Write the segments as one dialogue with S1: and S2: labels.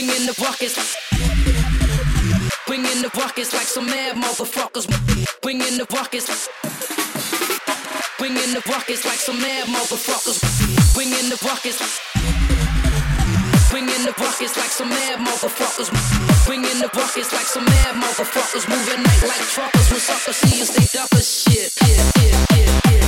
S1: Bringing the buckets. Bringing the buckets like some mad motherfuckers. Bringing the buckets. Bringing the buckets like some mad motherfuckers. Bringing the buckets. Bringing the buckets like some mad motherfuckers. Bringing the buckets like some mad motherfuckers. Moving night like truckers. When suckers see us, they duck us shit. Yeah, yeah, yeah.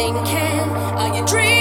S2: thinking? Are you dreaming?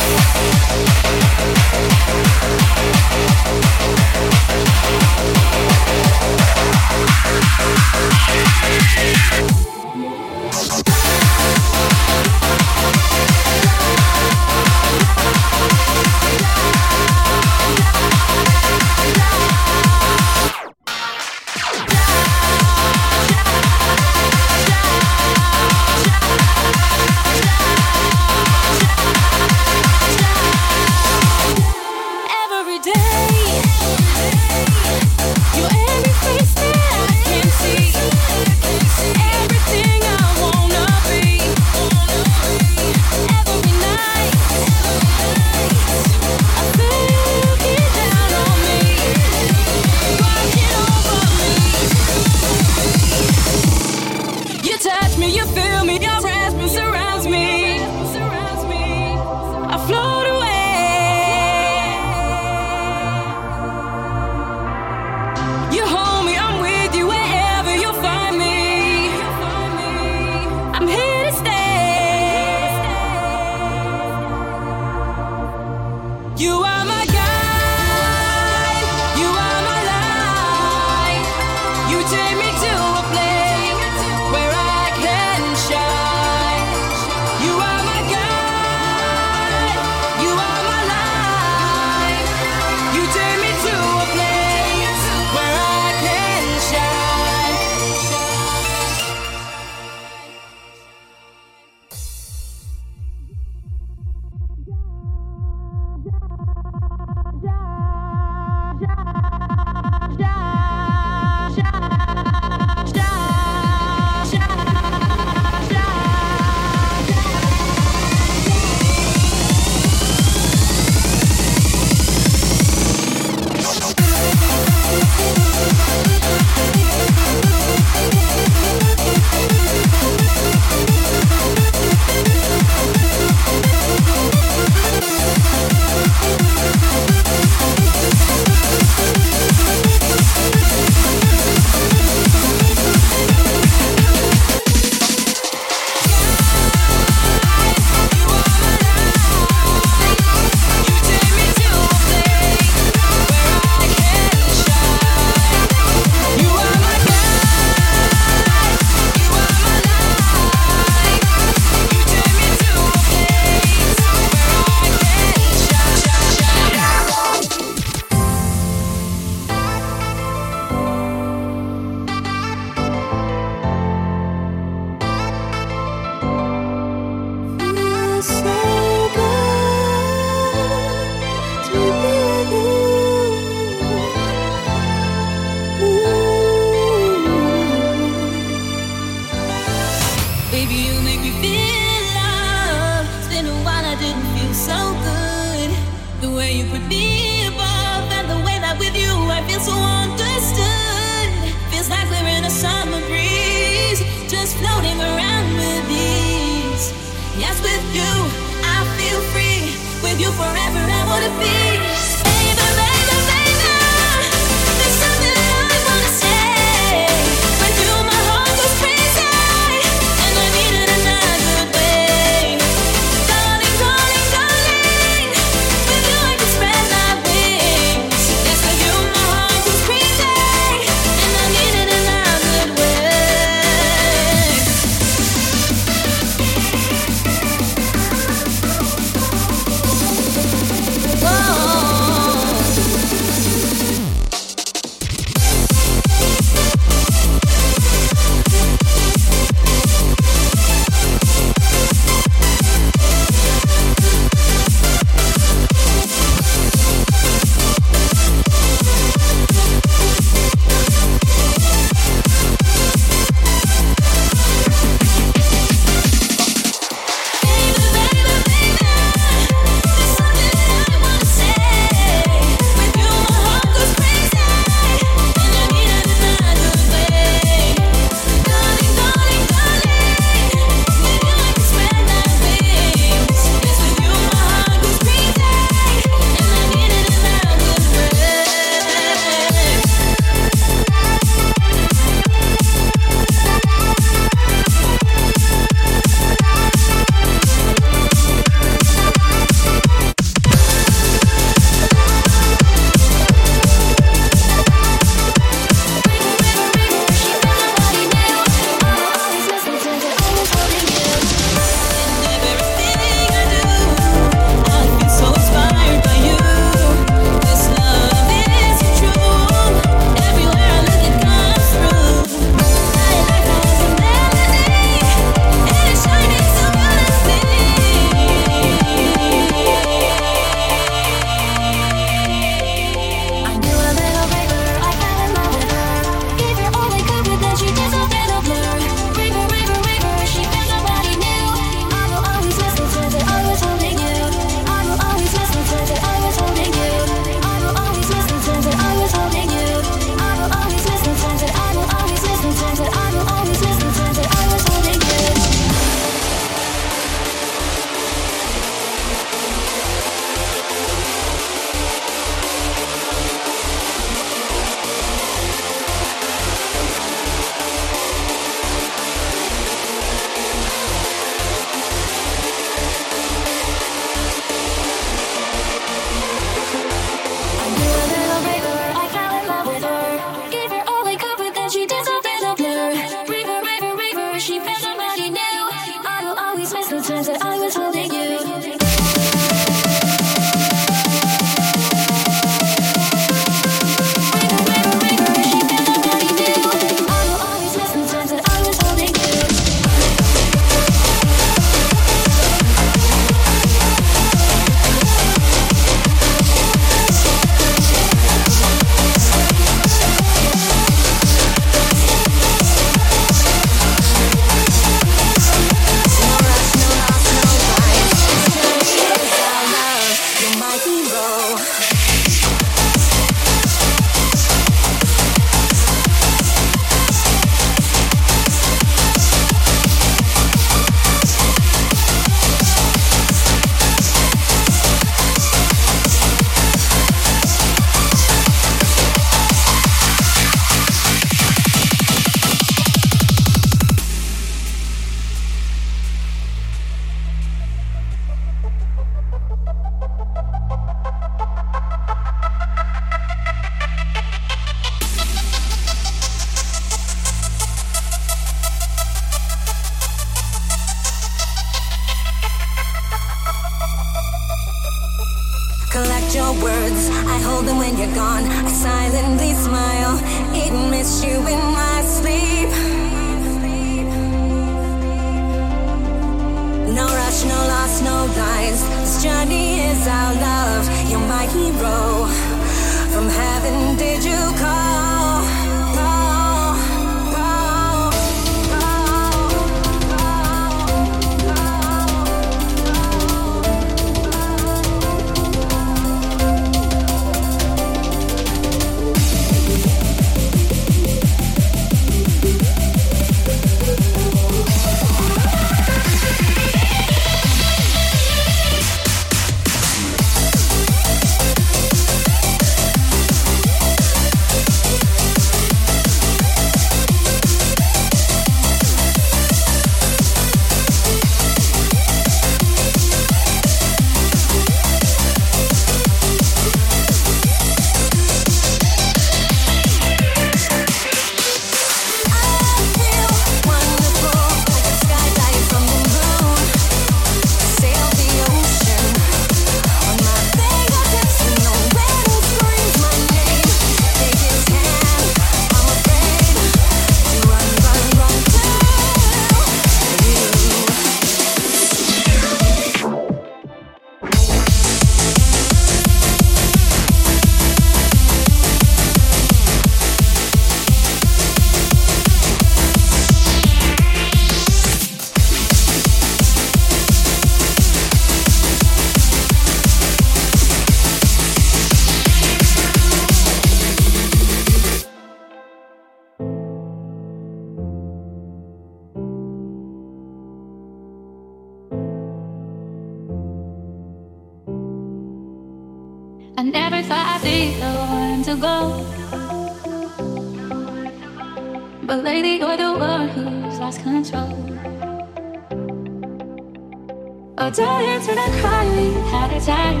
S2: Oh, don't answer the call, we had a time.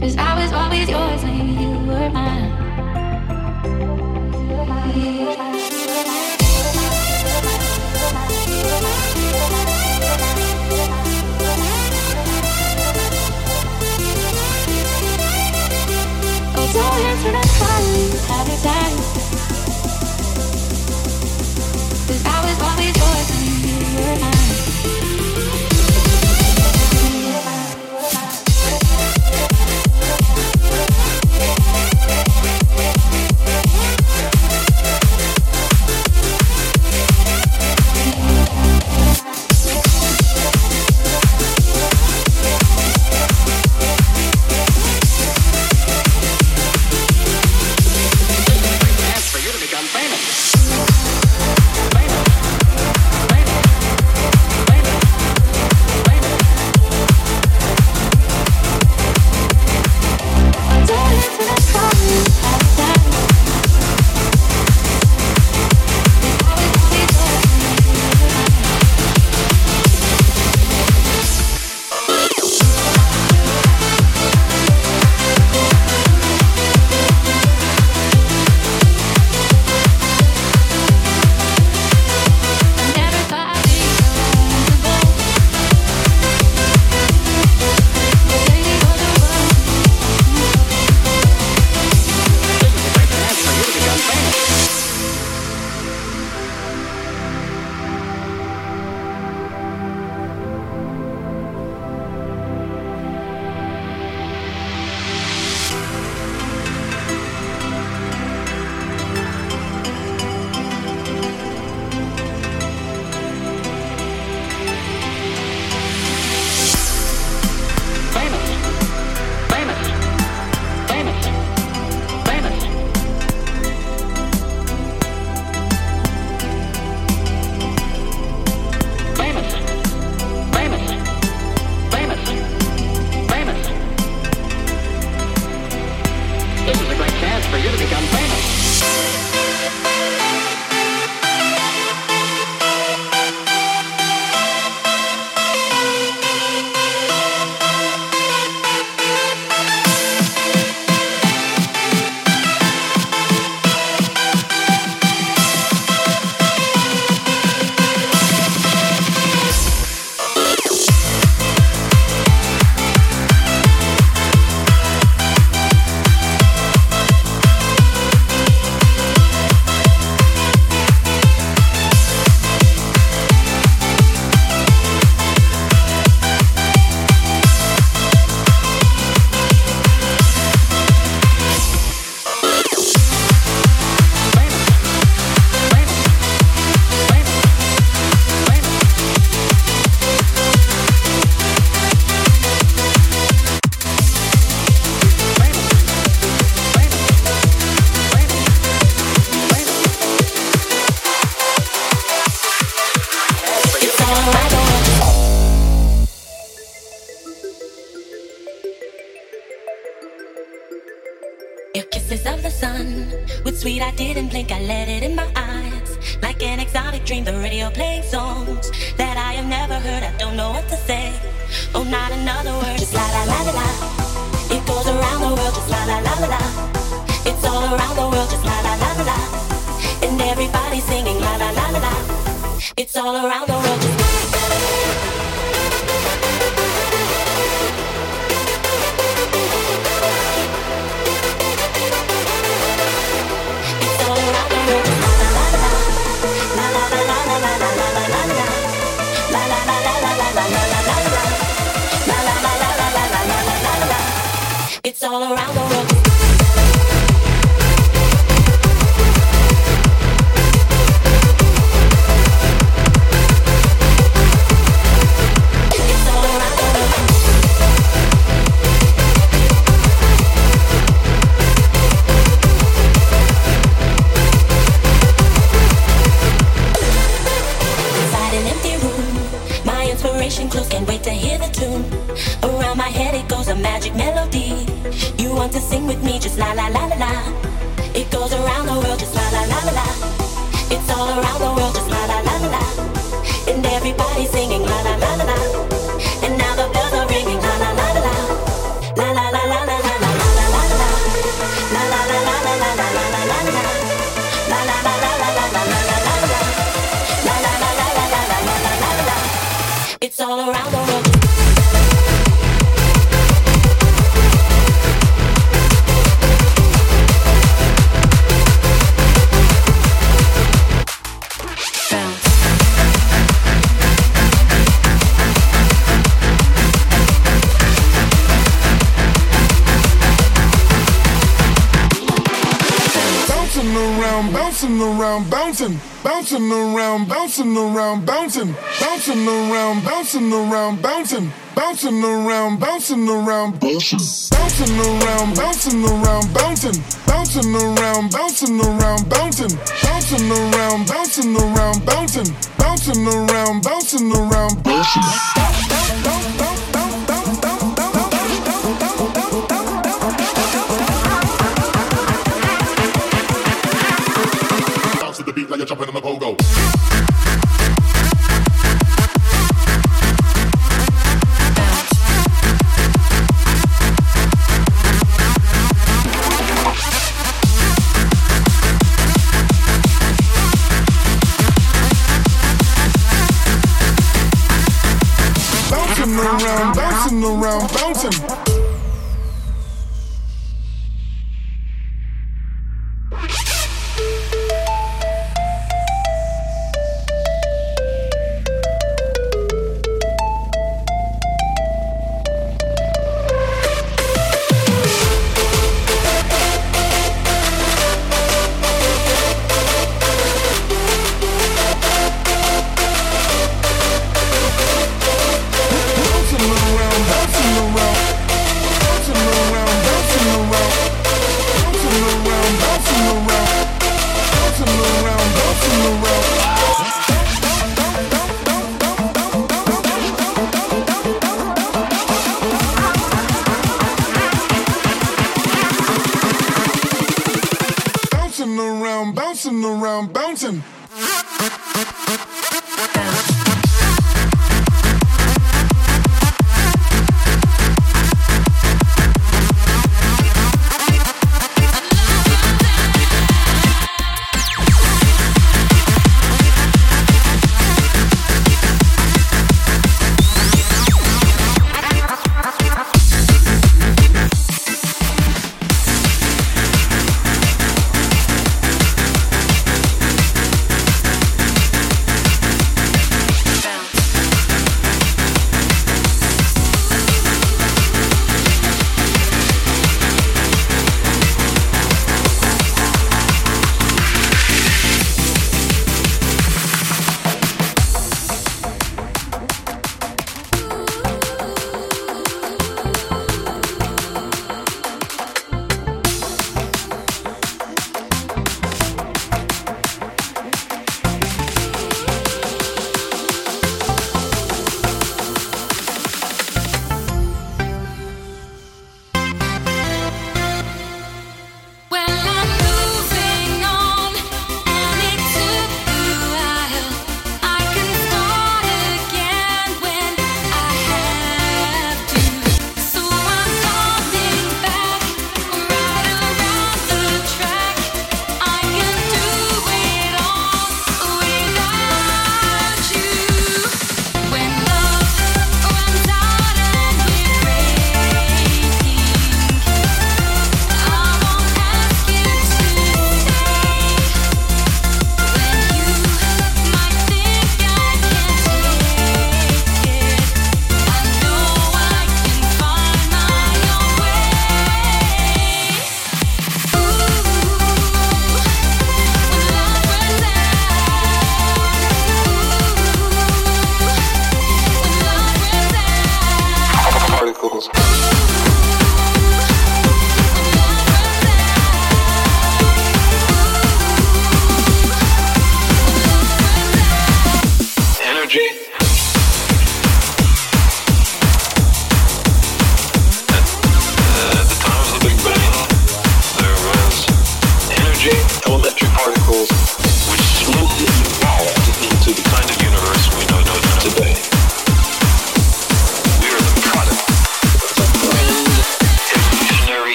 S2: Cause I was always yours when you were mine.
S3: all around. around,
S4: bouncing around, bouncing, bouncing around, bouncing around, bouncing, bouncing around, bouncing around, bouncing, bouncing around, bouncing around, bouncing, bouncing around, bouncing around, bouncing, bouncing around, bouncing around, bouncing, bouncing around, bouncing around, bouncing, bouncing around, bouncing around, bouncing.
S5: the beat like you're jumping on the pogo.
S4: around, bouncing around, bouncing.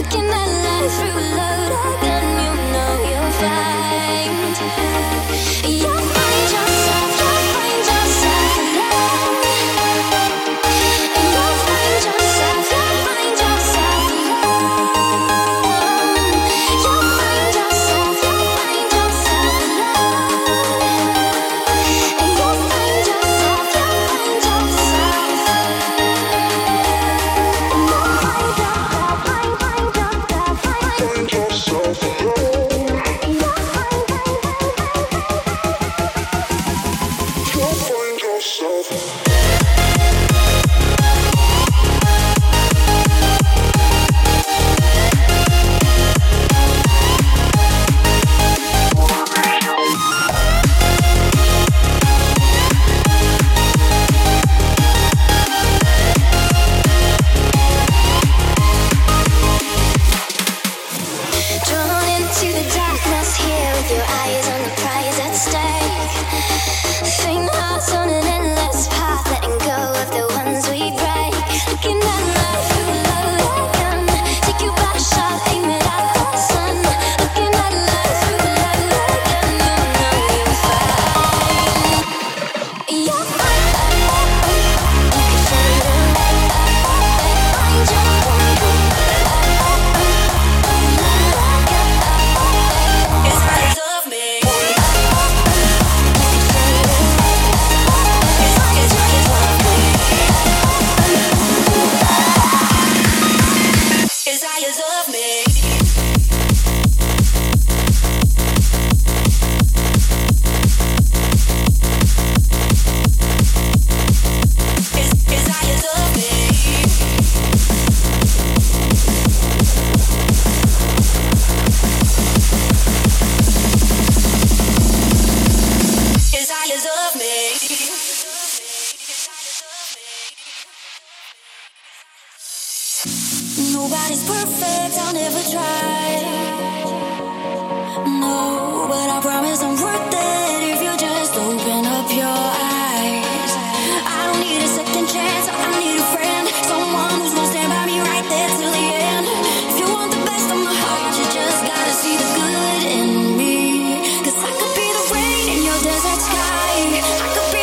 S4: Looking at life through love again, you know you're fine. that sky. I could
S6: be